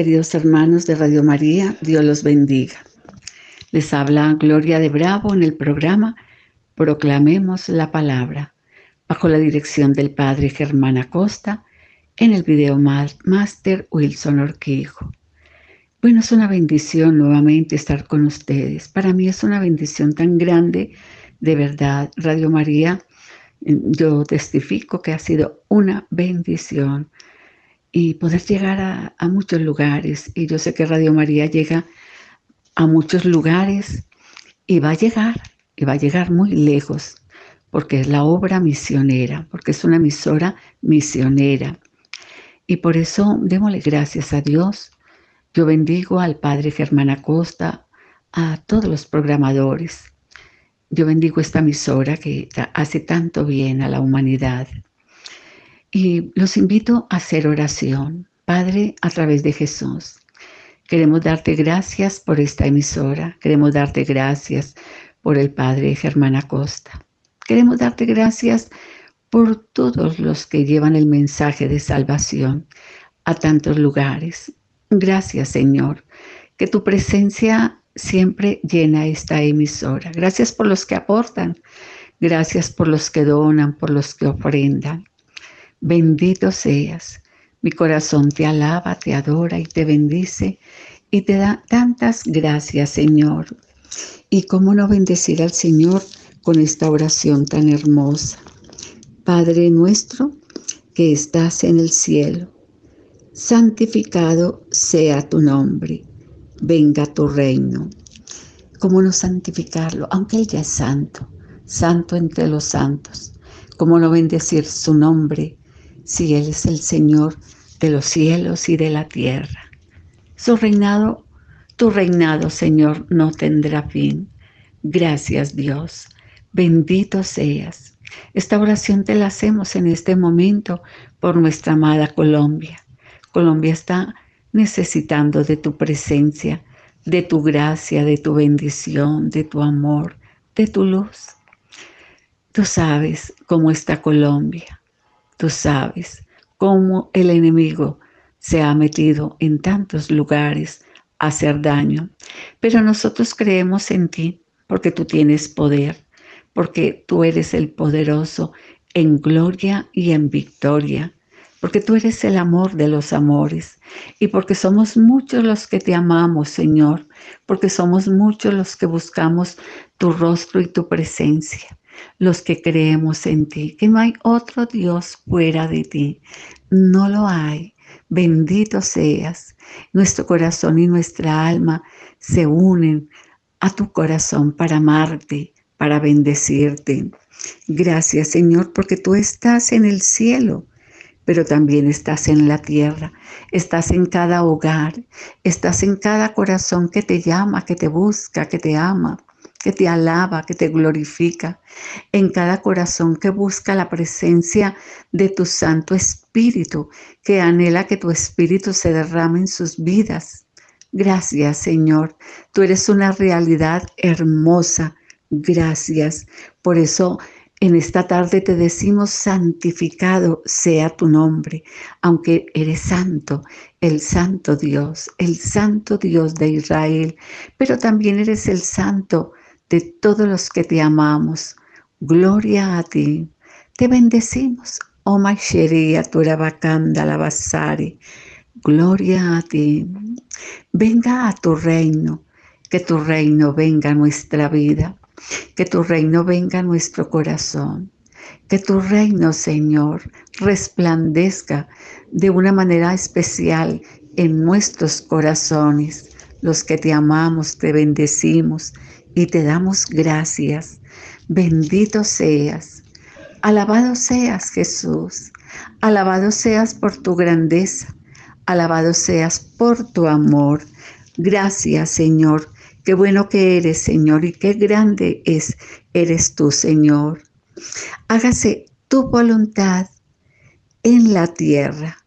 Queridos hermanos de Radio María, Dios los bendiga. Les habla Gloria de Bravo en el programa Proclamemos la Palabra, bajo la dirección del Padre Germán Acosta, en el video Master Wilson Orquijo. Bueno, es una bendición nuevamente estar con ustedes. Para mí es una bendición tan grande, de verdad. Radio María, yo testifico que ha sido una bendición y poder llegar a, muchos lugares. Y yo sé que Radio María llega a muchos lugares y va a llegar, y va a llegar muy lejos, porque es la obra misionera, porque es una emisora misionera. Y por eso démosle gracias a Dios yo bendigo al Padre Germán Acosta, a todos los programadores. Yo bendigo esta emisora que hace tanto bien a la humanidad. Y los invito a hacer oración. Padre, a través de Jesús. Queremos darte gracias por esta emisora. Queremos darte gracias por el Padre Germán Acosta. Queremos darte gracias por todos los que llevan el mensaje de salvación a tantos lugares, Gracias, Señor, que tu presencia siempre llena esta emisora. Gracias por los que aportan. Gracias por los que donan, por los que ofrendan. Bendito seas. Mi corazón te alaba, te adora y te bendice y te da tantas gracias, Señor. Y cómo no bendecir al Señor con esta oración tan hermosa. Padre nuestro que estás en el cielo santificado sea tu nombre, venga tu reino. ¿Cómo no santificarlo? Aunque Él ya es santo, santo entre los santos. ¿Cómo no bendecir su nombre si Él es el Señor de los cielos y de la tierra? Su reinado, tu reinado, Señor, no tendrá fin. Gracias, Dios. Bendito seas. Esta oración te la hacemos en este momento por nuestra amada Colombia. Colombia está necesitando de tu presencia, de tu gracia, de tu bendición, de tu amor, de tu luz. Tú sabes cómo está Colombia. Tú sabes cómo el enemigo se ha metido en tantos lugares a hacer daño. Pero nosotros creemos en ti porque tú tienes poder, porque tú eres el poderoso en gloria y en victoria porque tú eres el amor de los amores y porque somos muchos los que te amamos, Señor, porque somos muchos los que buscamos tu rostro y tu presencia, los que creemos en ti, que no hay otro Dios fuera de ti, no lo hay. Bendito seas. Nuestro corazón y nuestra alma se unen a tu corazón para amarte, para bendecirte. Gracias, Señor, porque tú estás en el cielo pero también estás en la tierra, estás en cada hogar, estás en cada corazón que te llama, que te busca, que te ama, que te alaba, que te glorifica, en cada corazón que busca la presencia de tu Santo Espíritu, que anhela que tu Espíritu se derrame en sus vidas. Gracias, Señor. Tú eres una realidad hermosa. Gracias. Por eso en esta tarde te decimos, santificado sea tu nombre, aunque eres santo, el santo Dios, el santo Dios de Israel, pero también eres el santo de todos los que te amamos. Gloria a ti. Te bendecimos, oh Masheria, tu la Basari. Gloria a ti. Venga a tu reino, que tu reino venga a nuestra vida. Que tu reino venga a nuestro corazón. Que tu reino, Señor, resplandezca de una manera especial en nuestros corazones. Los que te amamos, te bendecimos y te damos gracias. Bendito seas. Alabado seas, Jesús. Alabado seas por tu grandeza. Alabado seas por tu amor. Gracias, Señor Qué bueno que eres, Señor, y qué grande es, eres tú, Señor. Hágase tu voluntad en la tierra.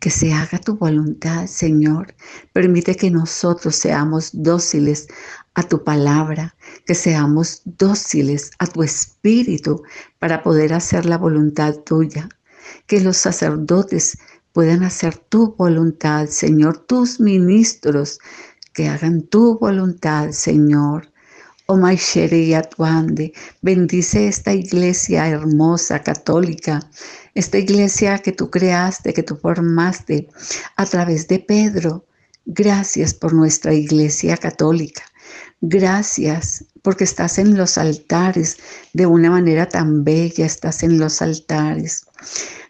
Que se haga tu voluntad, Señor. Permite que nosotros seamos dóciles a tu palabra, que seamos dóciles a tu espíritu para poder hacer la voluntad tuya. Que los sacerdotes puedan hacer tu voluntad, Señor, tus ministros, que hagan tu voluntad, Señor. Oh Maisheri Atuande, bendice esta iglesia hermosa, católica, esta iglesia que tú creaste, que tú formaste a través de Pedro. Gracias por nuestra iglesia católica. Gracias porque estás en los altares de una manera tan bella, estás en los altares.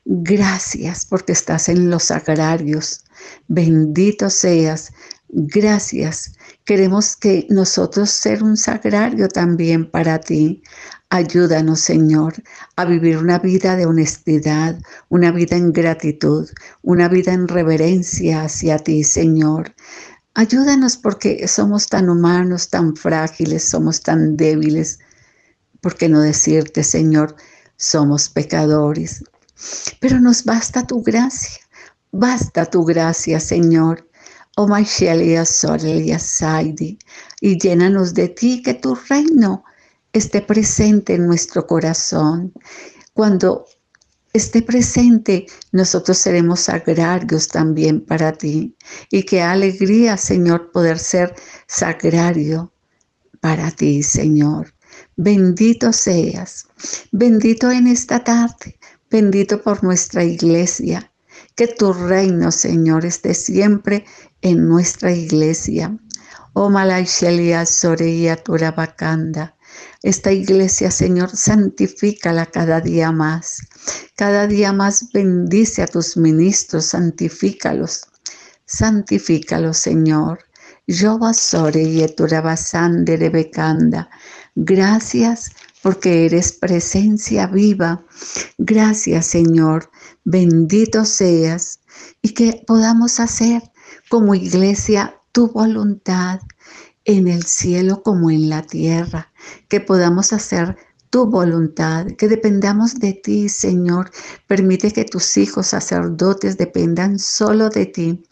Gracias porque estás en los agrarios. Bendito seas. Gracias. Queremos que nosotros ser un sagrario también para ti. Ayúdanos, Señor, a vivir una vida de honestidad, una vida en gratitud, una vida en reverencia hacia ti, Señor. Ayúdanos porque somos tan humanos, tan frágiles, somos tan débiles. ¿Por qué no decirte, Señor, somos pecadores? Pero nos basta tu gracia, basta tu gracia, Señor. Oh Maishelia Sorelia Saidi, y llénanos de ti, que tu reino esté presente en nuestro corazón. Cuando esté presente, nosotros seremos agrarios también para ti. Y qué alegría, Señor, poder ser sagrario para ti, Señor. Bendito seas, bendito en esta tarde, bendito por nuestra iglesia. Que tu reino, Señor, esté siempre en nuestra iglesia. Oh Malaishelia Soreia Turabakanda. Esta iglesia, Señor, santifícala cada día más. Cada día más bendice a tus ministros, santifícalos. Santifícalos, Señor. Yo basore y de becanda. Gracias porque eres presencia viva. Gracias, Señor. Bendito seas y que podamos hacer como iglesia tu voluntad en el cielo como en la tierra, que podamos hacer tu voluntad, que dependamos de ti, Señor. Permite que tus hijos sacerdotes dependan solo de ti,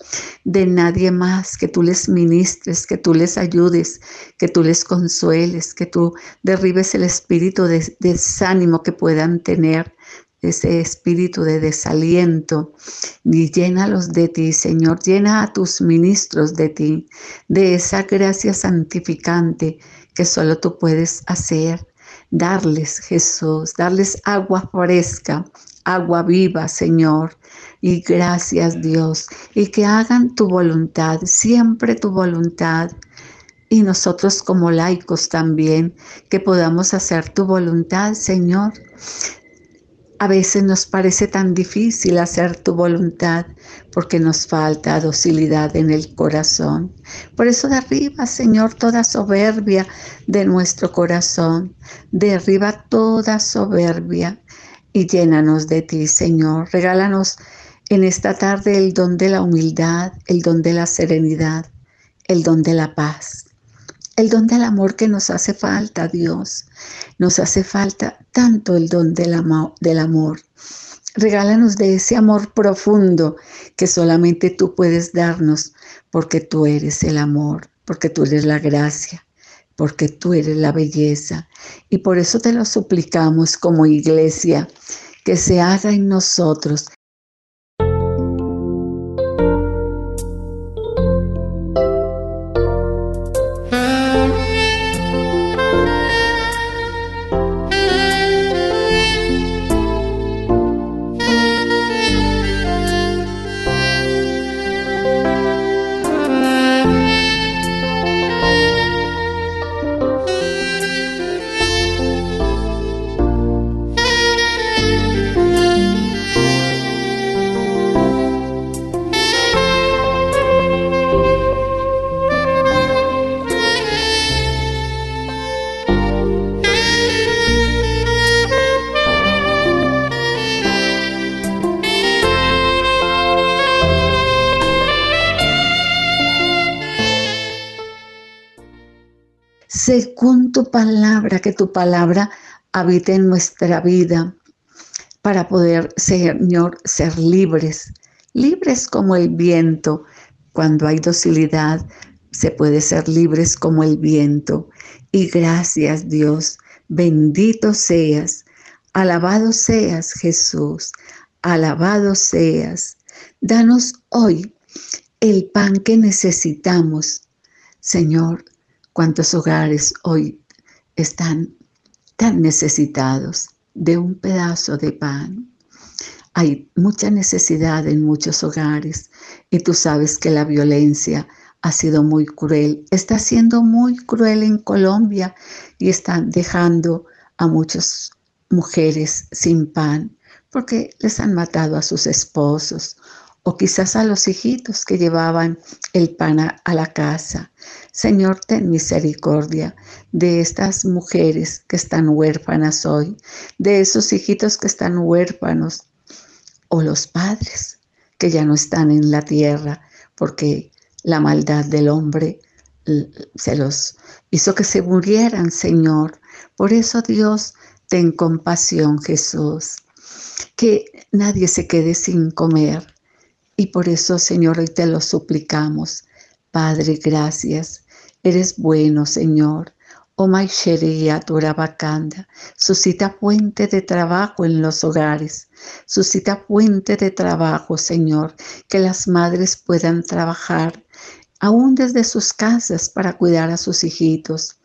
de nadie más, que tú les ministres, que tú les ayudes, que tú les consueles, que tú derribes el espíritu de desánimo que puedan tener, ese espíritu de desaliento y llénalos de ti, Señor. Llena a tus ministros de ti, de esa gracia santificante que solo tú puedes hacer. Darles, Jesús, darles agua fresca, agua viva, Señor. Y gracias, Dios. Y que hagan tu voluntad, siempre tu voluntad. Y nosotros como laicos también, que podamos hacer tu voluntad, Señor. A veces nos parece tan difícil hacer tu voluntad porque nos falta docilidad en el corazón. Por eso derriba, Señor, toda soberbia de nuestro corazón. Derriba toda soberbia y llénanos de ti, Señor. Regálanos en esta tarde el don de la humildad, el don de la serenidad, el don de la paz el don del amor que nos hace falta, Dios. Nos hace falta tanto el don del, amor. Regálanos de ese amor profundo que solamente tú puedes darnos porque tú eres el amor, porque tú eres la gracia, porque tú eres la belleza. Y por eso te lo suplicamos como iglesia, que se haga en nosotros tu palabra, que tu palabra habite en nuestra vida para poder, Señor, ser libres, libres como el viento. Cuando hay docilidad, se puede ser libres como el viento. Y gracias Dios, bendito seas, alabado seas Jesús, alabado seas. Danos hoy el pan que necesitamos. Señor, cuántos hogares hoy están tan necesitados de un pedazo de pan. Hay mucha necesidad en muchos hogares y tú sabes que la violencia ha sido muy cruel, está siendo muy cruel en Colombia y están dejando a muchas mujeres sin pan porque les han matado a sus esposos o quizás a los hijitos que llevaban el pan a, la casa. Señor, ten misericordia de estas mujeres que están huérfanas hoy, de esos hijitos que están huérfanos o los padres que ya no están en la tierra porque la maldad del hombre se los hizo que se murieran, Señor. Por eso, Dios, ten compasión, Jesús. Que nadie se quede sin comer. Y por eso, Señor, hoy te lo suplicamos. Padre, gracias. Eres bueno, Señor. Oh Maisheria Turabakanda, suscita fuente de trabajo en los hogares, suscita fuente de trabajo, Señor, que las madres puedan trabajar aún desde sus casas para cuidar a sus hijitos.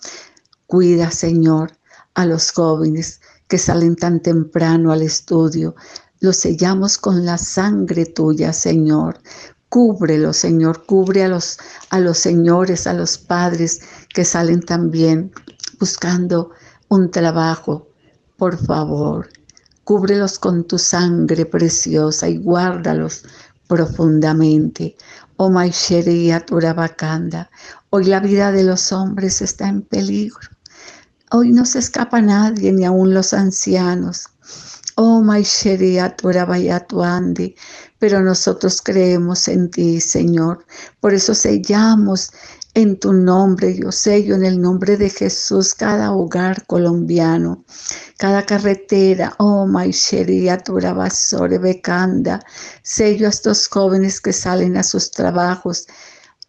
Cuida, Señor, a los jóvenes que salen tan temprano al estudio. Los sellamos con la sangre tuya, Señor. Cúbrelo, Señor, cubre a los, a los señores, a los padres que salen también buscando un trabajo. Por favor, cúbrelos con tu sangre preciosa y guárdalos profundamente. Oh Maisheria Turabakanda, hoy la vida de los hombres está en peligro. Hoy no se escapa nadie, ni aun los ancianos. Oh Turabayatuandi, pero nosotros creemos en ti, Señor. Por eso sellamos en tu nombre, yo sello en el nombre de Jesús cada hogar colombiano, cada carretera, oh Maisheria Turabasore Becanda, sello a estos jóvenes que salen a sus trabajos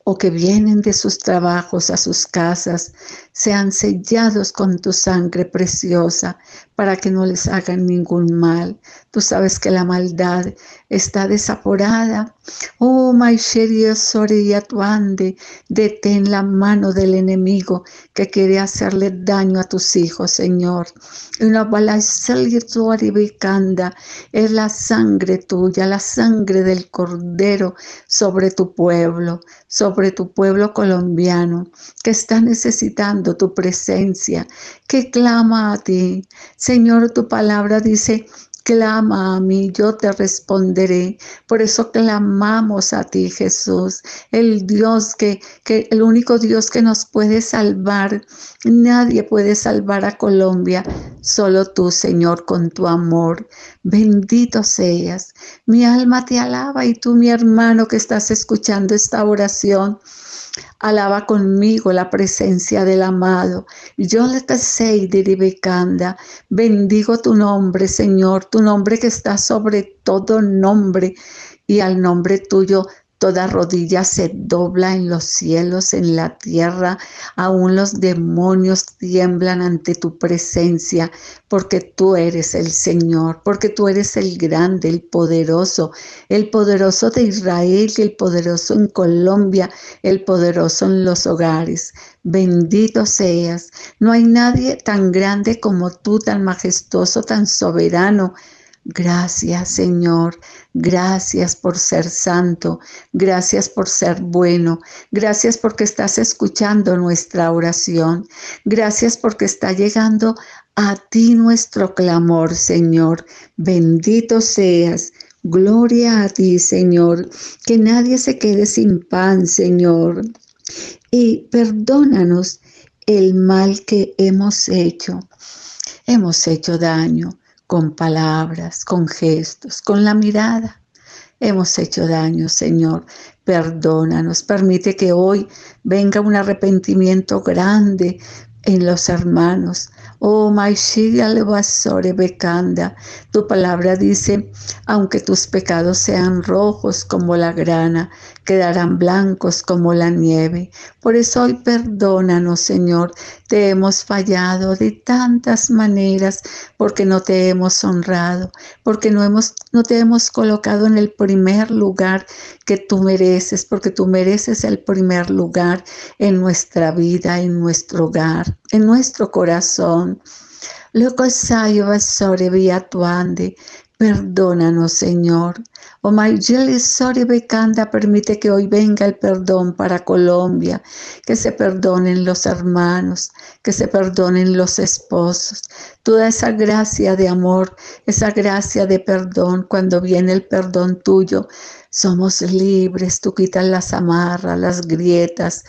o que vienen de sus trabajos a sus casas, sean sellados con tu sangre preciosa para que no les hagan ningún mal. Tú sabes que la maldad está desaporada. Oh, Maisheria Soria Tuande, detén la mano del enemigo que quiere hacerle daño a tus hijos, Señor. Es la sangre tuya, la sangre del Cordero sobre tu pueblo, sobre tu pueblo colombiano que está necesitando tu presencia, que clama a ti. Señor, tu palabra dice, Clama a mí, yo te responderé. Por eso clamamos a ti, Jesús, el Dios que, que, el único Dios que nos puede salvar. Nadie puede salvar a Colombia, solo tú, Señor, con tu amor. Bendito seas. Mi alma te alaba y tú, mi hermano, que estás escuchando esta oración. Alaba conmigo la presencia del amado. Yo le sé diribicanda. Bendigo tu nombre, Señor, tu nombre que está sobre todo nombre. Y al nombre tuyo Toda rodilla se dobla en los cielos, en la tierra. Aún los demonios tiemblan ante tu presencia, porque tú eres el Señor, porque tú eres el grande, el poderoso, el poderoso de Israel, el poderoso en Colombia, el poderoso en los hogares. Bendito seas. No hay nadie tan grande como tú, tan majestuoso, tan soberano Gracias Señor, gracias por ser santo, gracias por ser bueno, gracias porque estás escuchando nuestra oración, gracias porque está llegando a ti nuestro clamor, Señor. Bendito seas, gloria a ti, Señor, que nadie se quede sin pan, Señor. Y perdónanos el mal que hemos hecho. Hemos hecho daño con palabras, con gestos, con la mirada. Hemos hecho daño, Señor. Perdónanos. Permite que hoy venga un arrepentimiento grande en los hermanos, Oh, Levasore Bekanda, tu palabra dice, aunque tus pecados sean rojos como la grana, quedarán blancos como la nieve. Por eso hoy perdónanos, Señor, te hemos fallado de tantas maneras porque no te hemos honrado, porque no, hemos, no te hemos colocado en el primer lugar que tú mereces, porque tú mereces el primer lugar en nuestra vida, en nuestro hogar, en nuestro corazón. Loco sayo tu ande, Perdónanos, Señor. Oh Sori Becanda, permite que hoy venga el perdón para Colombia, que se perdonen los hermanos, que se perdonen los esposos. Toda esa gracia de amor, esa gracia de perdón, cuando viene el perdón tuyo, somos libres. Tú quitas las amarras, las grietas,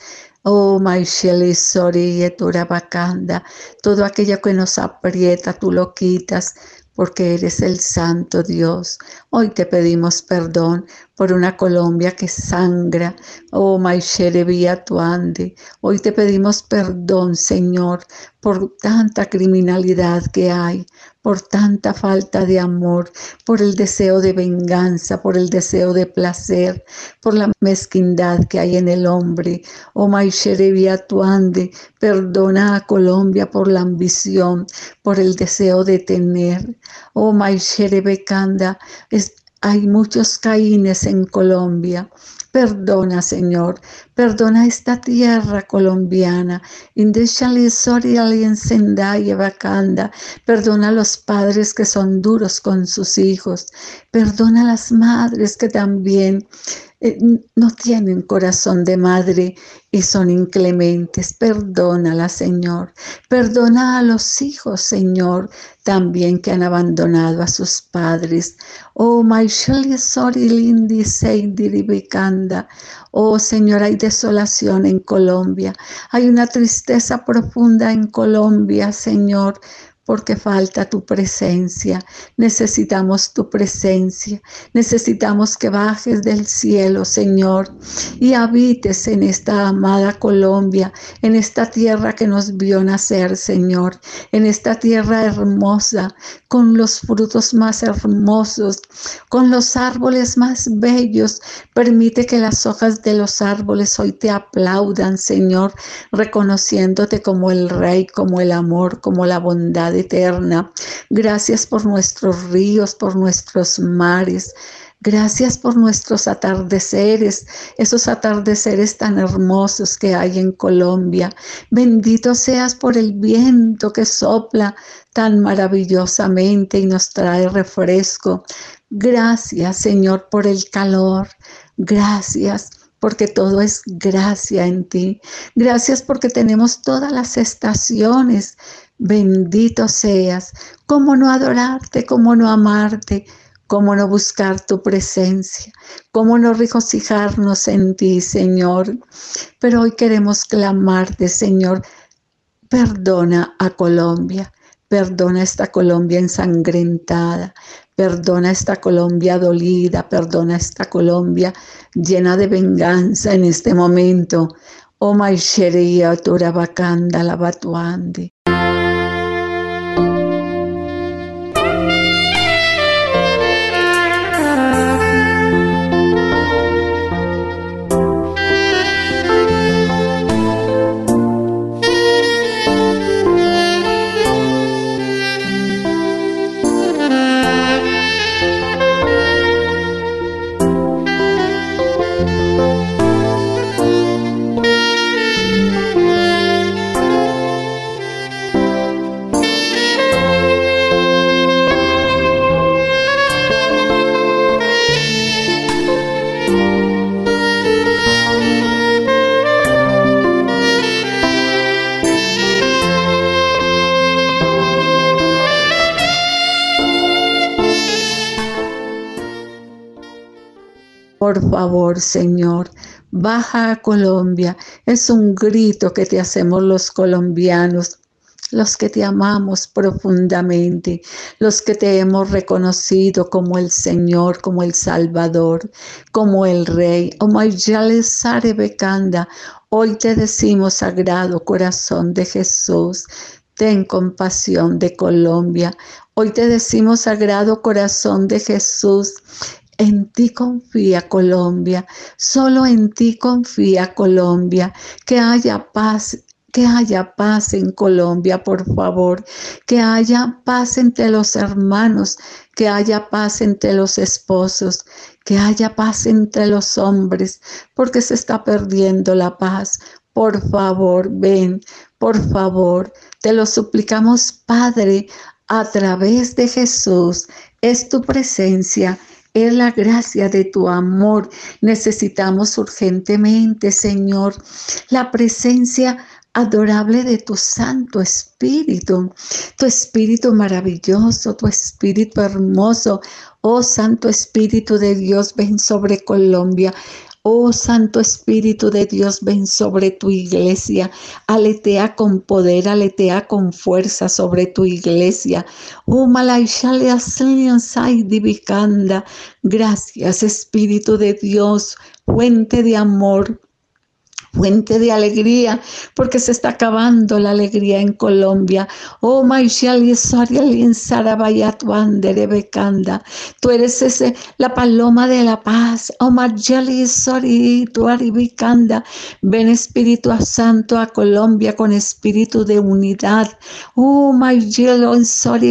Oh, Maisheli Sori Bacanda, todo aquello que nos aprieta, tú lo quitas porque eres el Santo Dios. Hoy te pedimos perdón por una Colombia que sangra. Oh, Maishere Tuande. Hoy te pedimos perdón, Señor, por tanta criminalidad que hay, por tanta falta de amor, por el deseo de venganza, por el deseo de placer, por la mezquindad que hay en el hombre. Oh, Maishere Tuande, perdona a Colombia por la ambición, por el deseo de tener. Oh, Maishere Bekanda, hay muchos caínes en Colombia. Perdona, Señor, perdona esta tierra colombiana. Perdona a los padres que son duros con sus hijos. Perdona a las madres que también eh, no tienen corazón de madre y son inclementes. Perdónala, Señor. Perdona a los hijos, Señor, también que han abandonado a sus padres. Oh, Lindi Oh, Señor, hay desolación en Colombia. Hay una tristeza profunda en Colombia, Señor porque falta tu presencia. Necesitamos tu presencia. Necesitamos que bajes del cielo, Señor, y habites en esta amada Colombia, en esta tierra que nos vio nacer, Señor, en esta tierra hermosa, con los frutos más hermosos, con los árboles más bellos. Permite que las hojas de los árboles hoy te aplaudan, Señor, reconociéndote como el Rey, como el amor, como la bondad eterna. Gracias por nuestros ríos, por nuestros mares. Gracias por nuestros atardeceres, esos atardeceres tan hermosos que hay en Colombia. Bendito seas por el viento que sopla tan maravillosamente y nos trae refresco. Gracias, Señor, por el calor. Gracias porque todo es gracia en ti. Gracias porque tenemos todas las estaciones Bendito seas. ¿Cómo no adorarte? ¿Cómo no amarte? ¿Cómo no buscar tu presencia? ¿Cómo no regocijarnos en ti, Señor? Pero hoy queremos clamarte, Señor. Perdona a Colombia. Perdona esta Colombia ensangrentada. Perdona esta Colombia dolida. Perdona esta Colombia llena de venganza en este momento. Oh, Maisheria, Turabacanda, Lavatuandi. Señor, baja a Colombia. Es un grito que te hacemos los colombianos los que te amamos profundamente, los que te hemos reconocido como el Señor, como el Salvador, como el Rey. Hoy te decimos, Sagrado Corazón de Jesús, ten compasión de Colombia. Hoy te decimos, Sagrado Corazón de Jesús, en ti confía Colombia, solo en ti confía Colombia, que haya paz que haya paz en Colombia, por favor, que haya paz entre los hermanos, que haya paz entre los esposos, que haya paz entre los hombres, porque se está perdiendo la paz. Por favor, ven, por favor, te lo suplicamos, Padre, a través de Jesús. Es tu presencia es la gracia de tu amor. Necesitamos urgentemente, Señor, la presencia adorable de tu Santo Espíritu, tu Espíritu maravilloso, tu Espíritu hermoso. Oh Santo Espíritu de Dios, ven sobre Colombia. Oh Santo Espíritu de Dios, ven sobre tu iglesia, aletea con poder, aletea con fuerza sobre tu iglesia. Oh Gracias Espíritu de Dios, fuente de amor, fuente de alegría, porque se está acabando la alegría en Colombia. Oh, tú eres ese, la paloma de la paz. Oh, ven Espíritu Santo a Colombia con espíritu de unidad. Oh,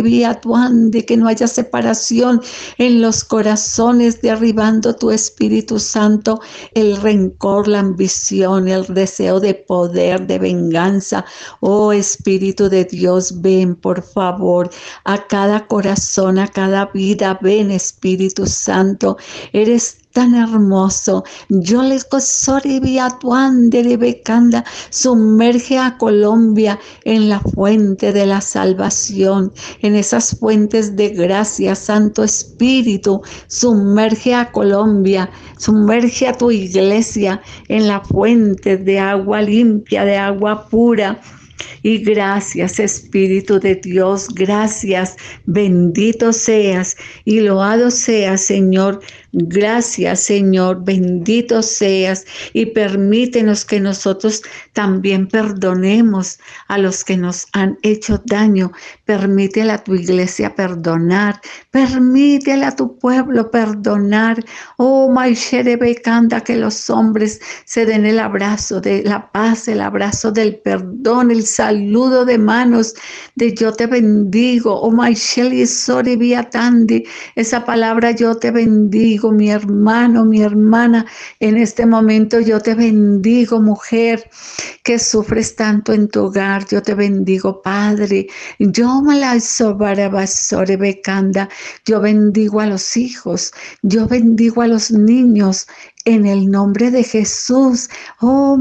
Viatuande, que no haya separación en los corazones, derribando tu Espíritu Santo, el rencor, la ambición, el deseo de poder, de venganza. Oh Espíritu de Dios, ven por favor a cada corazón, a cada vida. Ven Espíritu Santo. Eres tan hermoso. Yo les de becanda, sumerge a Colombia en la fuente de la salvación, en esas fuentes de gracia, Santo Espíritu, sumerge a Colombia, sumerge a tu iglesia en la fuente de agua limpia, de agua pura y gracias Espíritu de Dios, gracias, bendito seas y loado seas Señor. Gracias Señor, bendito seas y permítenos que nosotros también perdonemos a los que nos han hecho daño. Permítele a tu iglesia perdonar, permítele a tu pueblo perdonar. Oh, Maishere Bekanda, que los hombres se den el abrazo de la paz, el abrazo del perdón, el saludo de manos de yo te bendigo. Oh, Maisheli Sori Tandi, esa palabra yo te bendigo, mi hermano, mi hermana. En este momento yo te bendigo, mujer, que sufres tanto en tu hogar. Yo te bendigo, Padre. Yo me la becanda. Yo bendigo a los hijos. Yo bendigo a los niños en el nombre de Jesús. Oh,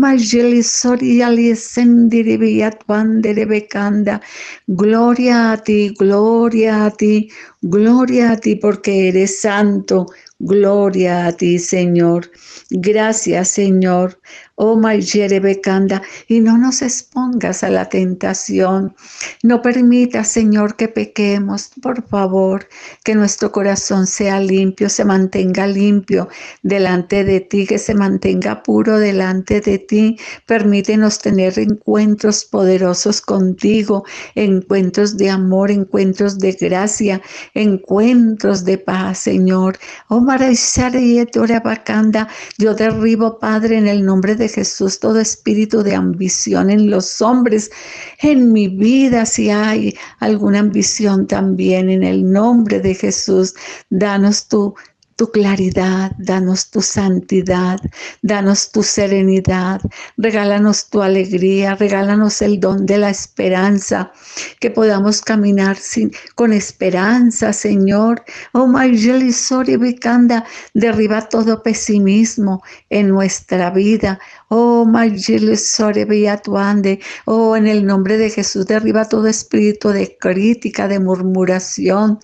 Gloria a ti, gloria a ti, gloria a ti, porque eres santo. Gloria a ti, Señor. Gracias, Señor. Oh, Mayere Becanda, y no nos expongas a la tentación. No permita, Señor, que pequemos, por favor, que nuestro corazón sea limpio, se mantenga limpio delante de ti, que se mantenga puro delante de ti. Permítenos tener encuentros poderosos contigo, encuentros de amor, encuentros de gracia, encuentros de paz, Señor. Oh, Bacanda, yo derribo, Padre, en el nombre de Jesús todo espíritu de ambición en los hombres, en mi vida, si hay alguna ambición también, en el nombre de Jesús, danos tu tu claridad, danos tu santidad, danos tu serenidad, regálanos tu alegría, regálanos el don de la esperanza, que podamos caminar sin, con esperanza, Señor. Oh, Sori Vicanda, derriba todo pesimismo en nuestra vida. Oh, Sori Viatuande, oh, en el nombre de Jesús, derriba todo espíritu de crítica, de murmuración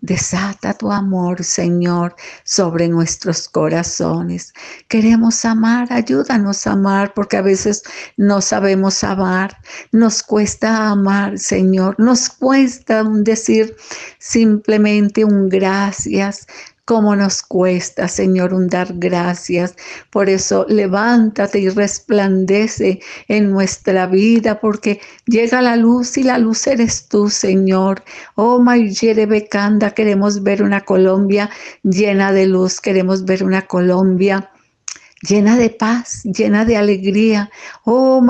Desata tu amor, Señor, sobre nuestros corazones. Queremos amar, ayúdanos a amar, porque a veces no sabemos amar. Nos cuesta amar, Señor. Nos cuesta decir simplemente un gracias cómo nos cuesta, Señor, un dar gracias. Por eso levántate y resplandece en nuestra vida, porque llega la luz y la luz eres tú, Señor. Oh, Mayere Becanda, queremos ver una Colombia llena de luz, queremos ver una Colombia llena de paz, llena de alegría. Oh,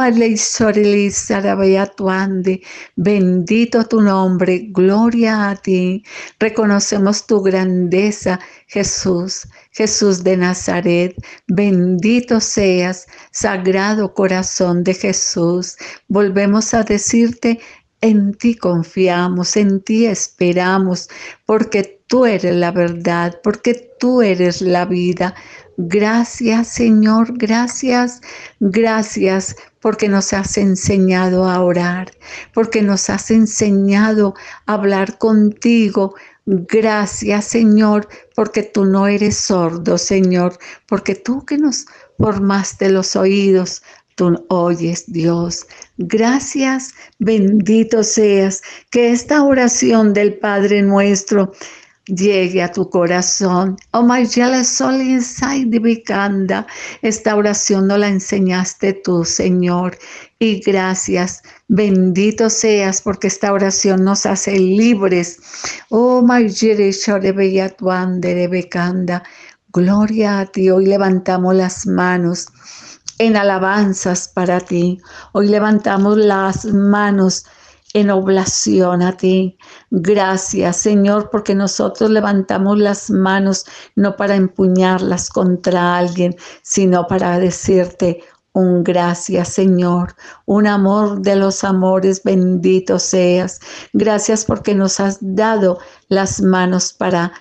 Tuande, bendito tu nombre, gloria a ti. Reconocemos tu grandeza, Jesús, Jesús de Nazaret. Bendito seas, sagrado corazón de Jesús. Volvemos a decirte, en ti confiamos, en ti esperamos, porque tú eres la verdad, porque tú eres la vida. Gracias Señor, gracias, gracias porque nos has enseñado a orar, porque nos has enseñado a hablar contigo. Gracias Señor, porque tú no eres sordo, Señor, porque tú que nos formaste los oídos, tú oyes, Dios. Gracias, bendito seas, que esta oración del Padre nuestro llegue a tu corazón. Oh my sol inside de Esta oración no la enseñaste tú, Señor. Y gracias. Bendito seas porque esta oración nos hace libres. Oh my de becanda. Gloria a ti. Hoy levantamos las manos en alabanzas para ti. Hoy levantamos las manos en oblación a ti. Gracias, Señor, porque nosotros levantamos las manos no para empuñarlas contra alguien, sino para decirte un gracias, Señor, un amor de los amores, bendito seas. Gracias porque nos has dado las manos para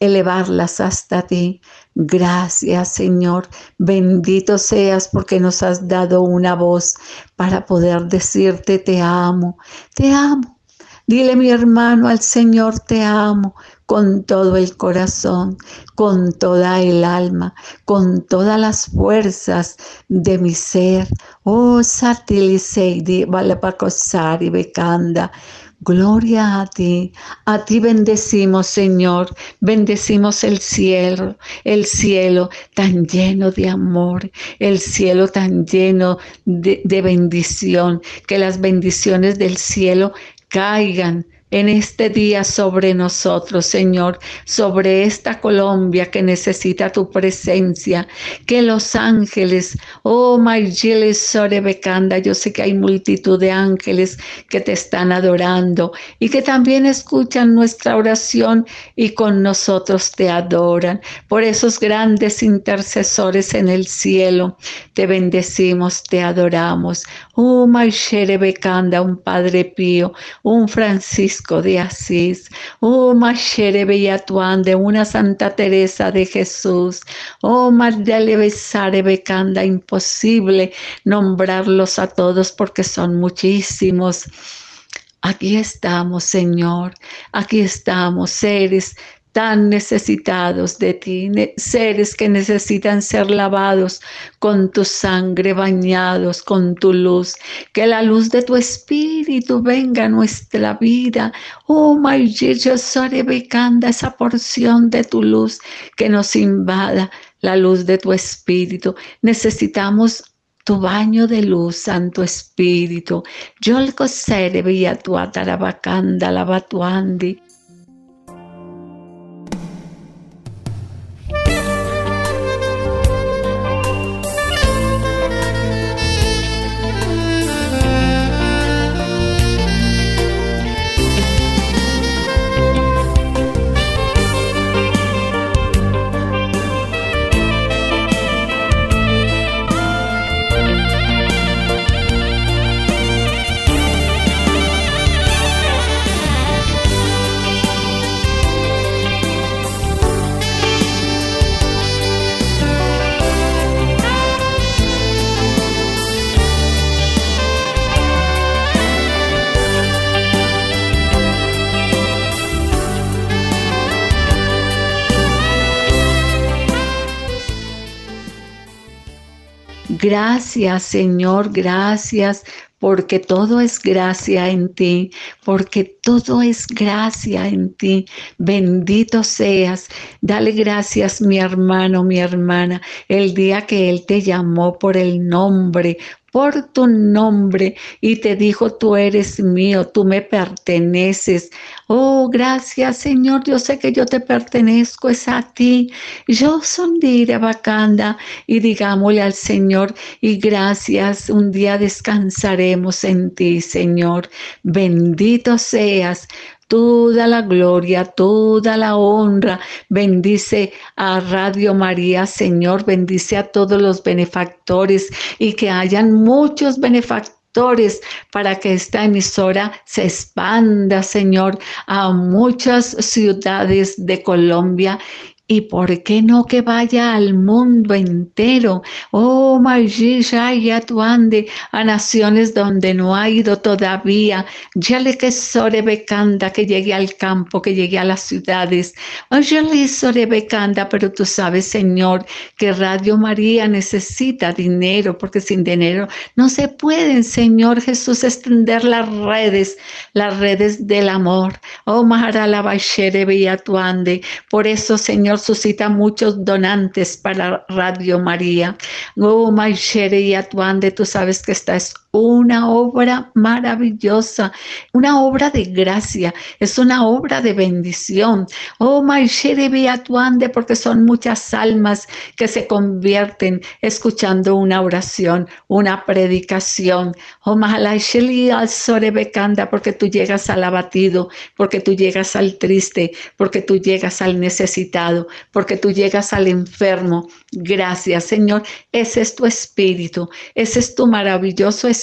elevarlas hasta ti. Gracias Señor, bendito seas porque nos has dado una voz para poder decirte te amo, te amo. Dile mi hermano al Señor te amo con todo el corazón, con toda el alma, con todas las fuerzas de mi ser. Oh, Satiliseidi, Valapacosari, Becanda. Gloria a ti, a ti bendecimos Señor, bendecimos el cielo, el cielo tan lleno de amor, el cielo tan lleno de, bendición, que las bendiciones del cielo caigan en este día sobre nosotros, Señor, sobre esta Colombia que necesita tu presencia, que los ángeles, oh Maygeles Sorebecanda, yo sé que hay multitud de ángeles que te están adorando y que también escuchan nuestra oración y con nosotros te adoran. Por esos grandes intercesores en el cielo, te bendecimos, te adoramos. Oh Becanda, un Padre Pío, un Francisco, de Asís, oh Machere Bellatuán de una Santa Teresa de Jesús, oh Mardale Besare Becanda, imposible nombrarlos a todos porque son muchísimos. Aquí estamos, Señor, aquí estamos, seres tan necesitados de ti, seres que necesitan ser lavados con tu sangre, bañados con tu luz, que la luz de tu espíritu venga a nuestra vida. Oh, Becanda, esa porción de tu luz que nos invada, la luz de tu espíritu. Necesitamos tu baño de luz, Santo Espíritu. Yo el cosere veía tu atarabacanda, la Gracias, Señor, gracias porque todo es gracia en ti, porque todo es gracia en ti. Bendito seas. Dale gracias, mi hermano, mi hermana, el día que Él te llamó por el nombre, por tu nombre y te dijo, tú eres mío, tú me perteneces. Oh, gracias Señor, yo sé que yo te pertenezco, es a ti. Yo soy bacanda y digámosle al Señor, y gracias, un día descansaremos en ti, Señor. Bendito seas toda la gloria, toda la honra. Bendice a Radio María, Señor, bendice a todos los benefactores y que hayan muchos benefactores para que esta emisora se expanda, Señor, a muchas ciudades de Colombia ¿Y por qué no que vaya al mundo entero? Oh, ya tu ande a naciones donde no ha ido todavía. Ya le que sore becanda que llegue al campo, que llegue a las ciudades. Ya le sore becanda, pero tú sabes, Señor, que Radio María necesita dinero, porque sin dinero no se pueden, Señor Jesús, extender las redes, las redes del amor. Oh, Maharala tu ande. Por eso, Señor, suscita muchos donantes para Radio María. Oh, Maishere y Atuande, tú sabes que esta es una obra maravillosa, una obra de gracia, es una obra de bendición. Oh, Atuande, porque son muchas almas que se convierten escuchando una oración, una predicación. Oh, al Sorebekanda, porque tú llegas al abatido, porque tú llegas al triste, porque tú llegas al necesitado, porque tú llegas al enfermo. Gracias, Señor. Ese es tu espíritu, ese es tu maravilloso espíritu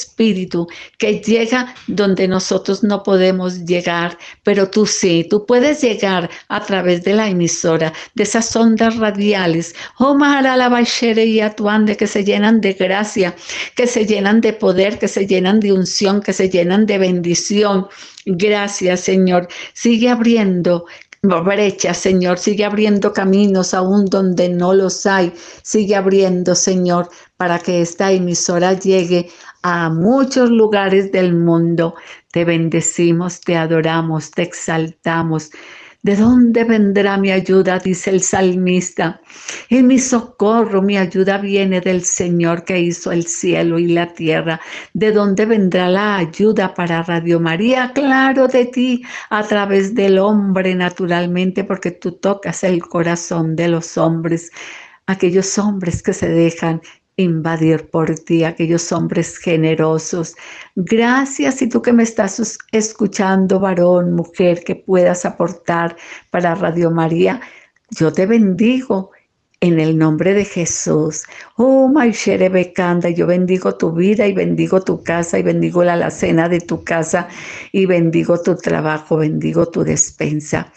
que llega donde nosotros no podemos llegar, pero tú sí, tú puedes llegar a través de la emisora, de esas ondas radiales. Oh, Maharalabashere y Atuande que se llenan de gracia, que se llenan de poder, que se llenan de unción, que se llenan de bendición. Gracias, Señor. Sigue abriendo brecha, Señor. Sigue abriendo caminos aún donde no los hay. Sigue abriendo, Señor, para que esta emisora llegue a muchos lugares del mundo. Te bendecimos, te adoramos, te exaltamos. ¿De dónde vendrá mi ayuda? Dice el salmista. En mi socorro, mi ayuda viene del Señor que hizo el cielo y la tierra. ¿De dónde vendrá la ayuda para Radio María? Claro, de ti, a través del hombre, naturalmente, porque tú tocas el corazón de los hombres aquellos hombres que se dejan invadir por ti, aquellos hombres generosos. Gracias y tú que me estás escuchando, varón, mujer, que puedas aportar para Radio María. Yo te bendigo en el nombre de Jesús. Oh, Maishere Bekanda, yo bendigo tu vida y bendigo tu casa y bendigo la alacena de tu casa y bendigo tu trabajo, bendigo tu despensa.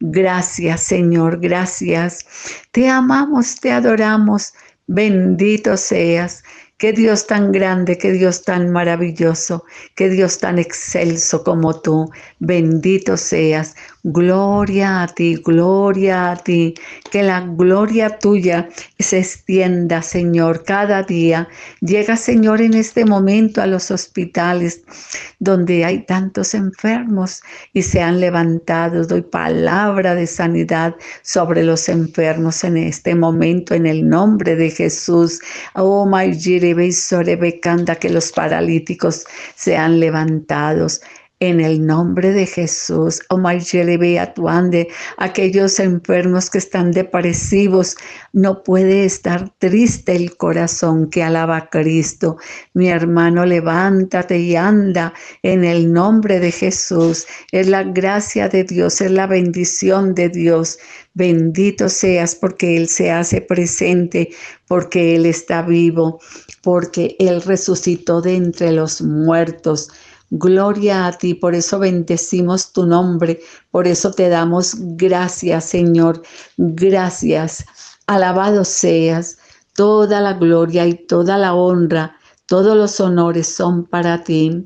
Gracias, Señor, gracias. Te amamos, te adoramos. Bendito seas. Qué Dios tan grande, qué Dios tan maravilloso, qué Dios tan excelso como tú. Bendito seas. Gloria a ti, gloria a ti. Que la gloria tuya se extienda, Señor, cada día. Llega, Señor, en este momento a los hospitales donde hay tantos enfermos y se han levantado. Doy palabra de sanidad sobre los enfermos en este momento, en el nombre de Jesús. Oh, que los paralíticos sean levantados en el nombre de Jesús, oh ande, aquellos enfermos que están depresivos, no puede estar triste el corazón que alaba a Cristo. Mi hermano, levántate y anda en el nombre de Jesús. Es la gracia de Dios, es la bendición de Dios. Bendito seas porque Él se hace presente, porque Él está vivo, porque Él resucitó de entre los muertos. Gloria a ti, por eso bendecimos tu nombre, por eso te damos gracias, Señor. Gracias. Alabado seas. Toda la gloria y toda la honra, todos los honores son para ti.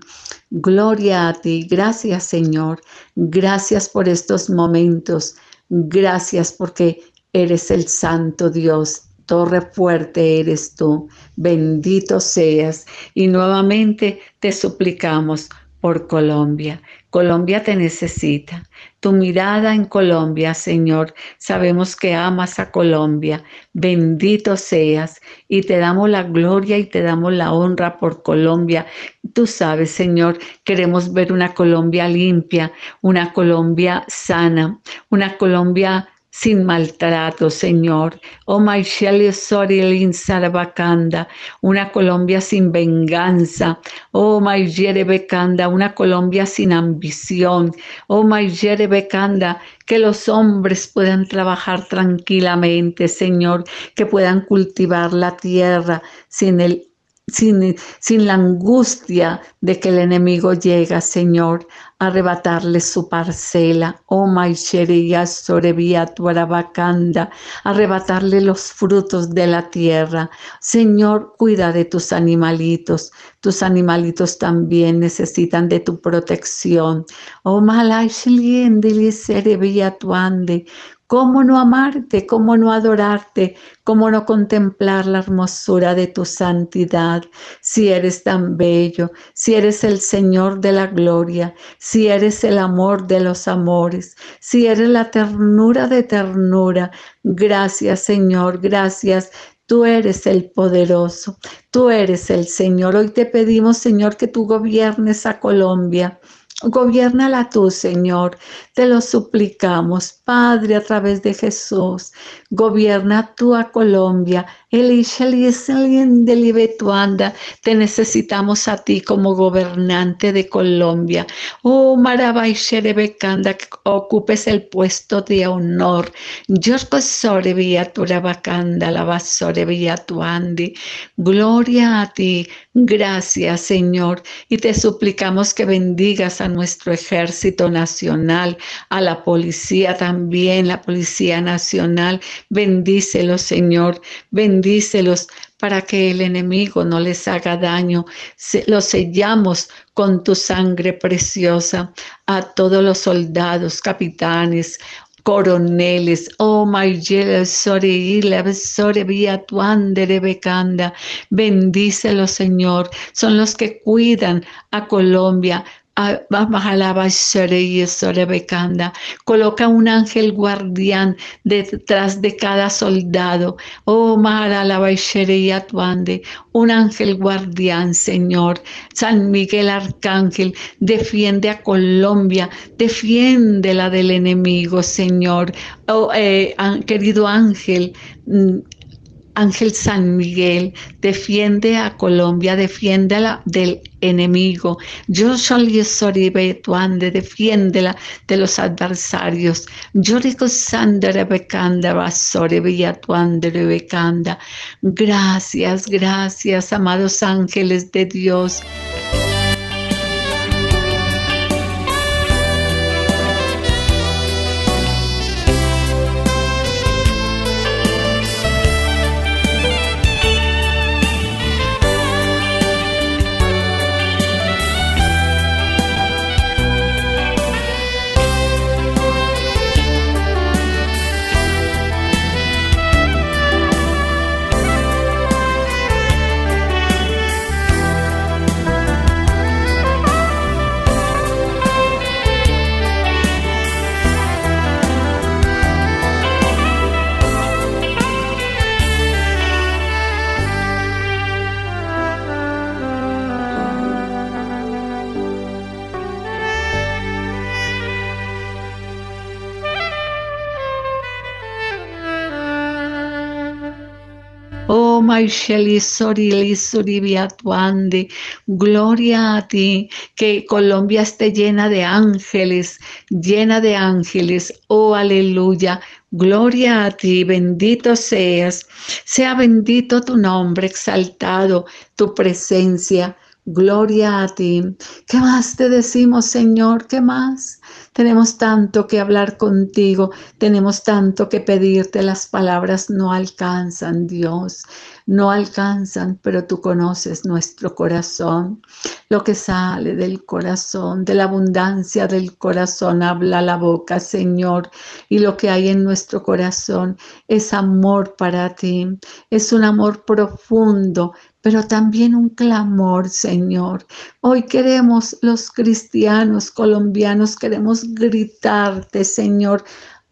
Gloria a ti. Gracias, Señor. Gracias por estos momentos. Gracias porque eres el Santo Dios torre fuerte eres tú, bendito seas. Y nuevamente te suplicamos por Colombia. Colombia te necesita. Tu mirada en Colombia, Señor. Sabemos que amas a Colombia. Bendito seas. Y te damos la gloria y te damos la honra por Colombia. Tú sabes, Señor, queremos ver una Colombia limpia, una Colombia sana, una Colombia sin maltrato, Señor. Oh, Maisheli Sorilin Sarabacanda, una Colombia sin venganza. Oh, Maijere Becanda, una Colombia sin ambición. Oh, Maijere Becanda, que los hombres puedan trabajar tranquilamente, Señor, que puedan cultivar la tierra sin el sin, sin, la angustia de que el enemigo llega, Señor, a arrebatarle su parcela. Oh, Maisheria Sorevia Tuarabacanda, arrebatarle los frutos de la tierra. Señor, cuida de tus animalitos. Tus animalitos también necesitan de tu protección. Oh, Malaishlien Serevia Tuande, ¿Cómo no amarte? ¿Cómo no adorarte? ¿Cómo no contemplar la hermosura de tu santidad? Si eres tan bello, si eres el Señor de la gloria, si eres el amor de los amores, si eres la ternura de ternura. Gracias Señor, gracias. Tú eres el poderoso, tú eres el Señor. Hoy te pedimos, Señor, que tú gobiernes a Colombia. Gobiernala tú, Señor. Te lo suplicamos, Padre, a través de Jesús. Gobierna tú a Colombia. Te necesitamos a ti como gobernante de Colombia. Oh, Marabay Sherebekanda, que ocupes el puesto de honor. Yorko Sorebia Turabakanda, la Tuandi. Gloria a ti. Gracias, Señor. Y te suplicamos que bendigas a nuestro ejército nacional, a la policía también, la Policía Nacional. Bendícelos, Señor. Bendícelos para que el enemigo no les haga daño. Los sellamos con tu sangre preciosa a todos los soldados, capitanes, coroneles, oh Sore Viatuandere Becanda, bendícelos Señor, son los que cuidan a Colombia, Coloca un ángel guardián detrás de cada soldado. Oh, un ángel guardián, Señor. San Miguel Arcángel, defiende a Colombia, defiende la del enemigo, Señor. Oh, eh, querido ángel, mm, Ángel San Miguel, defiende a Colombia, defiéndela del enemigo. Yo Soribe Tuande, defiéndela de los adversarios. Yo digo Sandra Becanda, Tuande Becanda. Gracias, gracias, amados ángeles de Dios. Gloria a ti, que Colombia esté llena de ángeles, llena de ángeles. Oh, aleluya. Gloria a ti, bendito seas. Sea bendito tu nombre, exaltado tu presencia. Gloria a ti. ¿Qué más te decimos, Señor? ¿Qué más? Tenemos tanto que hablar contigo, tenemos tanto que pedirte, las palabras no alcanzan, Dios, no alcanzan, pero tú conoces nuestro corazón. lo que sale del corazón, de la abundancia del corazón, habla la boca, Señor. Y lo que hay en nuestro corazón es amor para ti, es un amor profundo, pero también un clamor, Señor. Hoy queremos los cristianos colombianos, queremos gritarte, Señor.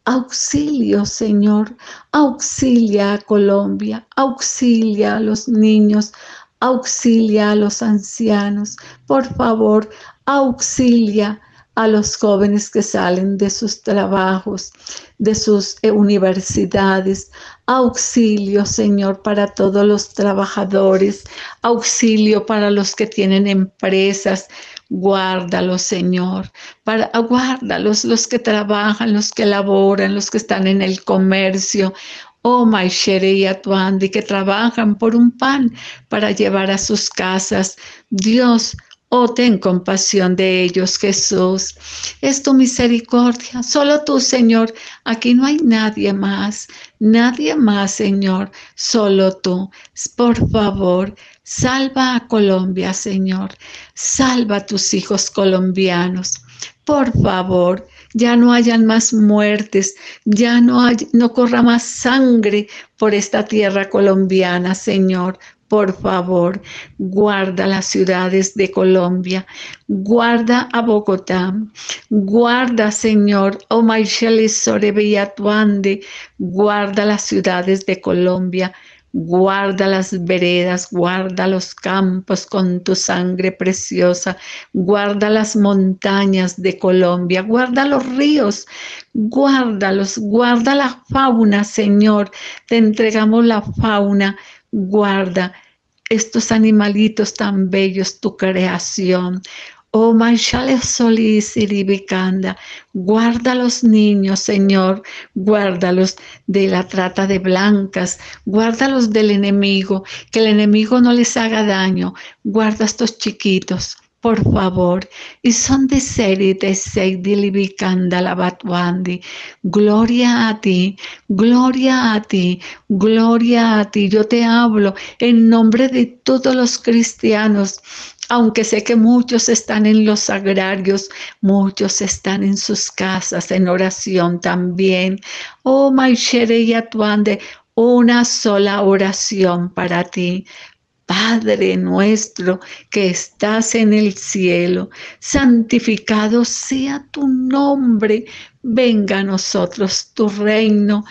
Auxilio, Señor, auxilia a Colombia, auxilia a los niños, auxilia a los ancianos, por favor, auxilia a los jóvenes que salen de sus trabajos, de sus eh, universidades. Auxilio, Señor, para todos los trabajadores. Auxilio para los que tienen empresas. Guárdalos, Señor. Para, guárdalos, los que trabajan, los que laboran, los que están en el comercio. Oh, Maishere y Atuandi, que trabajan por un pan para llevar a sus casas. Dios, Oh, ten compasión de ellos, Jesús. Es tu misericordia. Solo tú, Señor. Aquí no hay nadie más. Nadie más, Señor. Solo tú. Por favor, salva a Colombia, Señor. Salva a tus hijos colombianos. Por favor, ya no hayan más muertes, ya no, hay, no corra más sangre por esta tierra colombiana, Señor. Por favor, guarda las ciudades de Colombia, guarda a Bogotá, guarda, Señor, oh Sorebe guarda las ciudades de Colombia, Guarda las veredas, guarda los campos con tu sangre preciosa, guarda las montañas de Colombia, guarda los ríos, guárdalos, guarda la fauna, Señor. Te entregamos la fauna guarda estos animalitos tan bellos, tu creación. Oh, Manchale Solís y guarda los niños, Señor, guárdalos de la trata de blancas, guárdalos del enemigo, que el enemigo no les haga daño, guarda a estos chiquitos, por favor. Y son de y de la labatwandi. Gloria a ti, gloria a ti, gloria a ti. Yo te hablo en nombre de todos los cristianos aunque sé que muchos están en los agrarios, muchos están en sus casas en oración también. Oh, Maishere y Atuande, una sola oración para ti. Padre nuestro que estás en el cielo, santificado sea tu nombre, venga a nosotros tu reino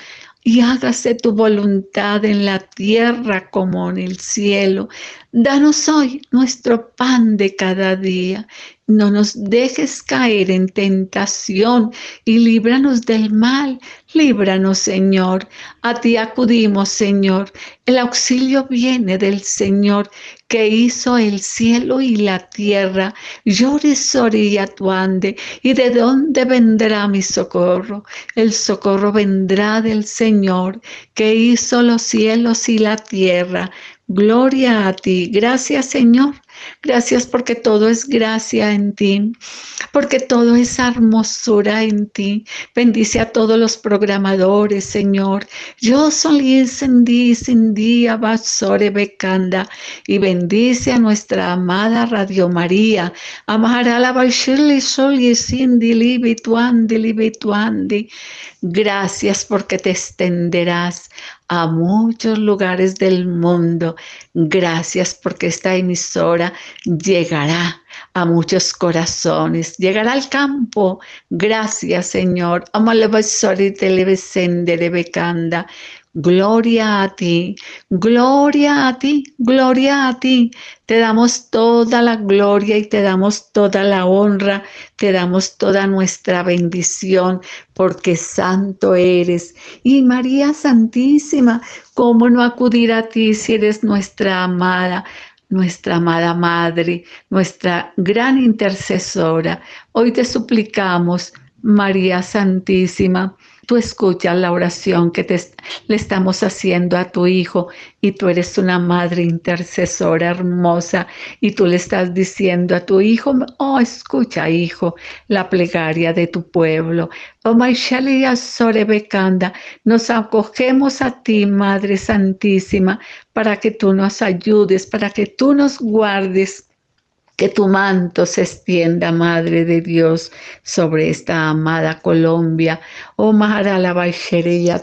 y hágase tu voluntad en la tierra como en el cielo. Danos hoy nuestro pan de cada día. No nos dejes caer en tentación y líbranos del mal. Líbranos, Señor. A ti acudimos, Señor. El auxilio viene del Señor que hizo el cielo y la tierra. Llore y atuande. ¿Y de dónde vendrá mi socorro? El socorro vendrá del Señor que hizo los cielos y la tierra. Gloria a ti. Gracias Señor. Gracias porque todo es gracia en ti, porque todo es hermosura en ti. Bendice a todos los programadores, Señor. Yo soy sin día basore becanda y bendice a nuestra amada Radio María. Amará la baishili soli sindi libituandi libituandi. Gracias porque te extenderás a muchos lugares del mundo. Gracias porque esta emisora llegará a muchos corazones, llegará al campo. Gracias, Señor. Amale de becanda. Gloria a ti, gloria a ti, gloria a ti. Te damos toda la gloria y te damos toda la honra, te damos toda nuestra bendición, porque santo eres. Y María Santísima, ¿cómo no acudir a ti si eres nuestra amada? nuestra amada Madre, nuestra gran intercesora. Hoy te suplicamos, María Santísima, Tú escuchas la oración que le estamos haciendo a tu hijo y tú eres una madre intercesora hermosa y tú le estás diciendo a tu hijo, oh, escucha hijo, la plegaria de tu pueblo. Oh, Sorebekanda, nos acogemos a ti, Madre Santísima, para que tú nos ayudes, para que tú nos guardes Que tu manto se extienda, Madre de Dios, sobre esta amada Colombia. Oh Maharala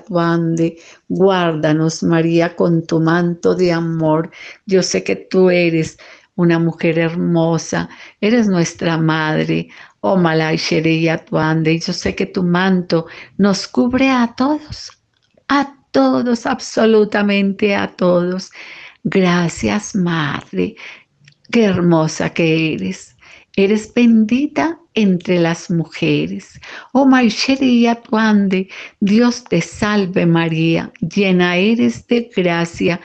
Tuande, guárdanos, María, con tu manto de amor. Yo sé que tú eres una mujer hermosa, eres nuestra madre. Oh Malay Tuande, y yo sé que tu manto nos cubre a todos, a todos, absolutamente a todos. Gracias, Madre. Qué hermosa que eres. Eres bendita entre las mujeres. Oh María Tuande, Dios te salve María, llena eres de gracia,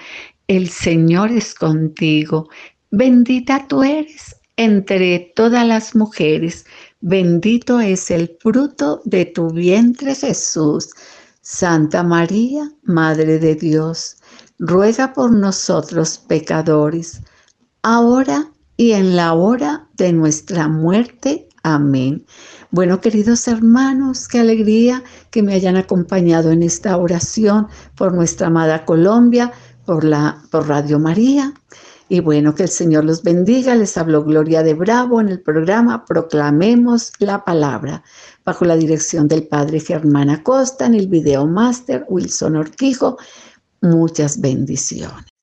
el Señor es contigo. Bendita tú eres entre todas las mujeres, bendito es el fruto de tu vientre Jesús. Santa María, Madre de Dios, ruega por nosotros pecadores ahora y en la hora de nuestra muerte. Amén. Bueno, queridos hermanos, qué alegría que me hayan acompañado en esta oración por nuestra amada Colombia, por, la, por Radio María. Y bueno, que el Señor los bendiga. Les habló Gloria de Bravo en el programa Proclamemos la Palabra, bajo la dirección del Padre Germán Acosta, en el video máster Wilson Orquijo. Muchas bendiciones.